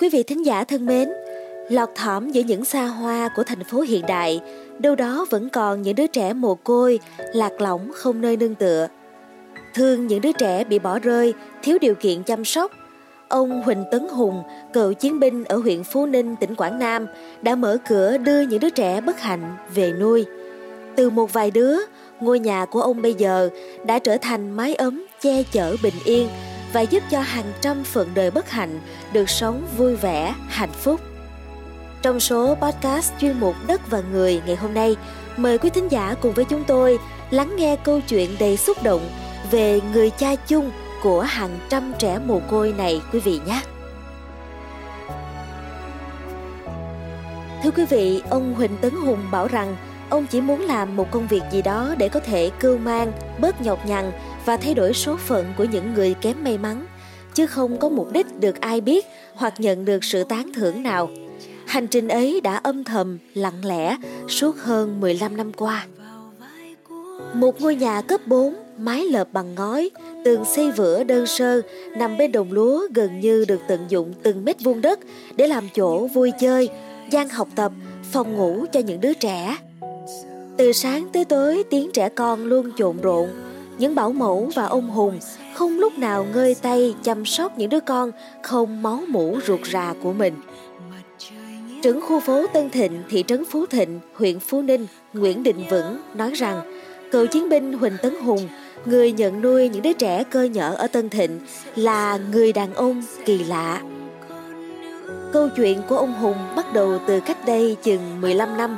Quý vị thính giả thân mến, lọt thỏm giữa những xa hoa của thành phố hiện đại, đâu đó vẫn còn những đứa trẻ mồ côi, lạc lõng không nơi nương tựa. Thương những đứa trẻ bị bỏ rơi, thiếu điều kiện chăm sóc, ông Huỳnh Tấn Hùng, cựu chiến binh ở huyện Phú Ninh, tỉnh Quảng Nam, đã mở cửa đưa những đứa trẻ bất hạnh về nuôi. Từ một vài đứa, ngôi nhà của ông bây giờ đã trở thành mái ấm che chở bình yên và giúp cho hàng trăm phận đời bất hạnh được sống vui vẻ, hạnh phúc. Trong số podcast chuyên mục Đất và Người ngày hôm nay, mời quý thính giả cùng với chúng tôi lắng nghe câu chuyện đầy xúc động về người cha chung của hàng trăm trẻ mồ côi này quý vị nhé. Thưa quý vị, ông Huỳnh Tấn Hùng bảo rằng ông chỉ muốn làm một công việc gì đó để có thể cưu mang, bớt nhọc nhằn và thay đổi số phận của những người kém may mắn, chứ không có mục đích được ai biết hoặc nhận được sự tán thưởng nào. Hành trình ấy đã âm thầm, lặng lẽ suốt hơn 15 năm qua. Một ngôi nhà cấp 4, mái lợp bằng ngói, tường xây vữa đơn sơ, nằm bên đồng lúa gần như được tận dụng từng mét vuông đất để làm chỗ vui chơi, gian học tập, phòng ngủ cho những đứa trẻ. Từ sáng tới tối tiếng trẻ con luôn trộn rộn, những bảo mẫu và ông Hùng không lúc nào ngơi tay chăm sóc những đứa con không máu mủ ruột rà của mình. Trưởng khu phố Tân Thịnh, thị trấn Phú Thịnh, huyện Phú Ninh, Nguyễn Định Vững nói rằng cựu chiến binh Huỳnh Tấn Hùng, người nhận nuôi những đứa trẻ cơ nhở ở Tân Thịnh là người đàn ông kỳ lạ. Câu chuyện của ông Hùng bắt đầu từ cách đây chừng 15 năm.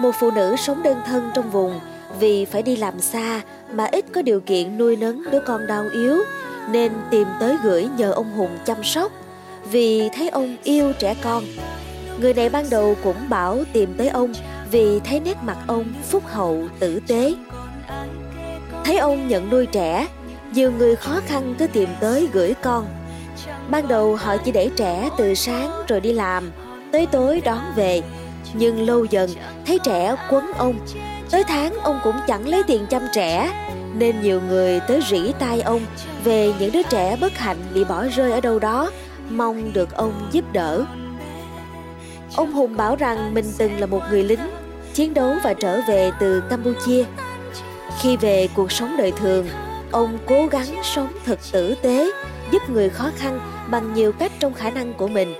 Một phụ nữ sống đơn thân trong vùng vì phải đi làm xa mà ít có điều kiện nuôi nấng đứa con đau yếu nên tìm tới gửi nhờ ông Hùng chăm sóc vì thấy ông yêu trẻ con. Người này ban đầu cũng bảo tìm tới ông vì thấy nét mặt ông phúc hậu tử tế. Thấy ông nhận nuôi trẻ, nhiều người khó khăn cứ tìm tới gửi con. Ban đầu họ chỉ để trẻ từ sáng rồi đi làm, tới tối đón về. Nhưng lâu dần thấy trẻ quấn ông, tới tháng ông cũng chẳng lấy tiền chăm trẻ, nên nhiều người tới rỉ tai ông về những đứa trẻ bất hạnh bị bỏ rơi ở đâu đó, mong được ông giúp đỡ. Ông Hùng bảo rằng mình từng là một người lính, chiến đấu và trở về từ Campuchia. Khi về cuộc sống đời thường, ông cố gắng sống thật tử tế, giúp người khó khăn bằng nhiều cách trong khả năng của mình,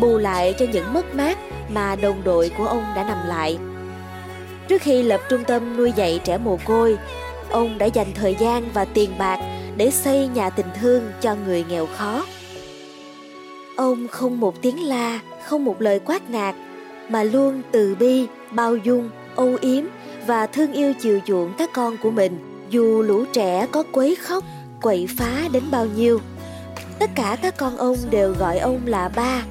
bù lại cho những mất mát mà đồng đội của ông đã nằm lại. Trước khi lập trung tâm nuôi dạy trẻ mồ côi, ông đã dành thời gian và tiền bạc để xây nhà tình thương cho người nghèo khó. Ông không một tiếng la, không một lời quát nạt, mà luôn từ bi, bao dung, âu yếm và thương yêu chiều chuộng các con của mình, dù lũ trẻ có quấy khóc, quậy phá đến bao nhiêu. Tất cả các con ông đều gọi ông là ba,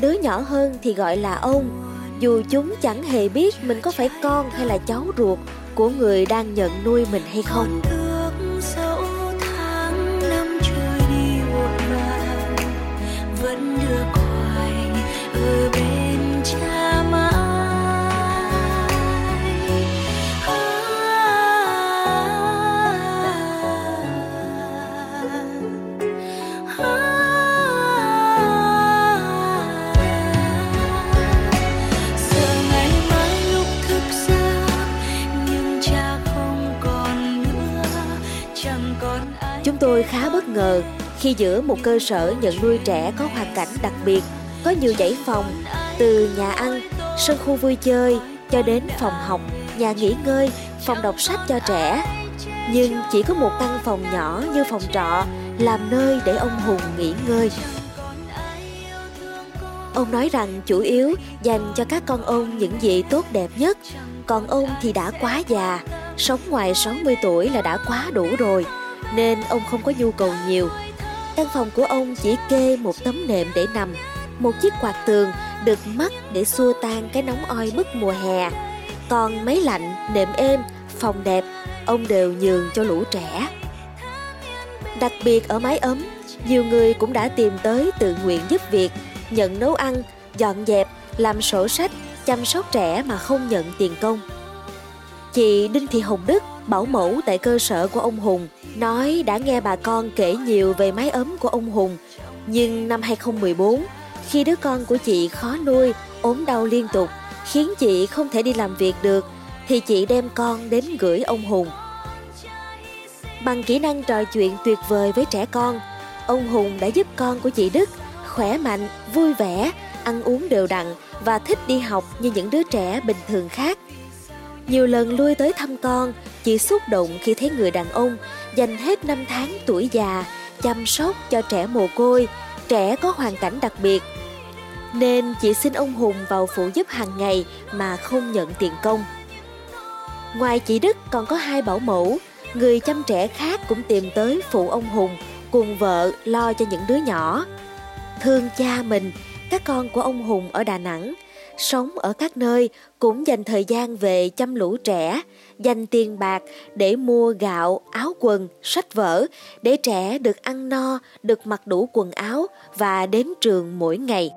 đứa nhỏ hơn thì gọi là ông, dù chúng chẳng hề biết mình có phải con hay là cháu ruột của người đang nhận nuôi mình hay không. Chúng tôi khá bất ngờ khi giữa một cơ sở nhận nuôi trẻ có hoàn cảnh đặc biệt, có nhiều dãy phòng, từ nhà ăn, sân khu vui chơi cho đến phòng học, nhà nghỉ ngơi, phòng đọc sách cho trẻ. Nhưng chỉ có một căn phòng nhỏ như phòng trọ làm nơi để ông Hùng nghỉ ngơi. Ông nói rằng chủ yếu dành cho các con ông những gì tốt đẹp nhất, còn ông thì đã quá già, sống ngoài 60 tuổi là đã quá đủ rồi, nên ông không có nhu cầu nhiều. Căn phòng của ông chỉ kê một tấm nệm để nằm, một chiếc quạt tường được mắc để xua tan cái nóng oi bức mùa hè. Còn máy lạnh, nệm êm, phòng đẹp, ông đều nhường cho lũ trẻ. Đặc biệt ở mái ấm, nhiều người cũng đã tìm tới tự nguyện giúp việc, nhận nấu ăn, dọn dẹp, làm sổ sách, chăm sóc trẻ mà không nhận tiền công. Chị Đinh Thị Hồng Đức, bảo mẫu tại cơ sở của ông Hùng, nói đã nghe bà con kể nhiều về mái ấm của ông Hùng. Nhưng năm 2014, Khi đứa con của chị khó nuôi, ốm đau liên tục, khiến chị không thể đi làm việc được, thì chị đem con đến gửi ông Hùng. Bằng kỹ năng trò chuyện tuyệt vời với trẻ con, ông Hùng đã giúp con của chị Đức khỏe mạnh, vui vẻ, ăn uống đều đặn và thích đi học như những đứa trẻ bình thường khác. Nhiều lần lui tới thăm con, chị xúc động khi thấy người đàn ông dành hết năm tháng tuổi già chăm sóc cho trẻ mồ côi, trẻ có hoàn cảnh đặc biệt. Nên chị xin ông Hùng vào phụ giúp hàng ngày mà không nhận tiền công. Ngoài chị Đức còn có hai bảo mẫu, người chăm trẻ khác cũng tìm tới phụ ông Hùng cùng vợ lo cho những đứa nhỏ. Thương cha mình, các con của ông Hùng ở Đà Nẵng sống ở các nơi cũng dành thời gian về chăm lũ trẻ, dành tiền bạc để mua gạo, áo quần, sách vở để trẻ được ăn no, được mặc đủ quần áo và đến trường mỗi ngày.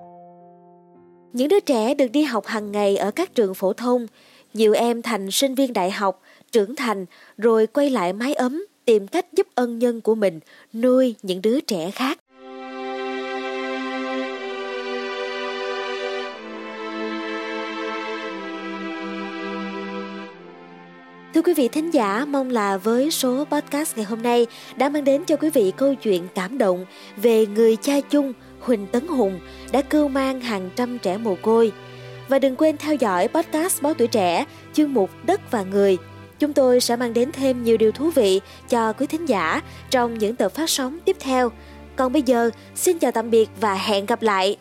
Những đứa trẻ được đi học hàng ngày ở các trường phổ thông, nhiều em thành sinh viên đại học, trưởng thành rồi quay lại mái ấm tìm cách giúp ân nhân của mình nuôi những đứa trẻ khác. Thưa quý vị thính giả, mong là với số podcast ngày hôm nay đã mang đến cho quý vị câu chuyện cảm động về người cha chung Huỳnh Tấn Hùng đã cưu mang hàng trăm trẻ mồ côi. Và đừng quên theo dõi podcast Báo Tuổi Trẻ, chương mục Đất và Người. Chúng tôi sẽ mang đến thêm nhiều điều thú vị cho quý thính giả trong những tập phát sóng tiếp theo. Còn bây giờ, xin chào tạm biệt và hẹn gặp lại!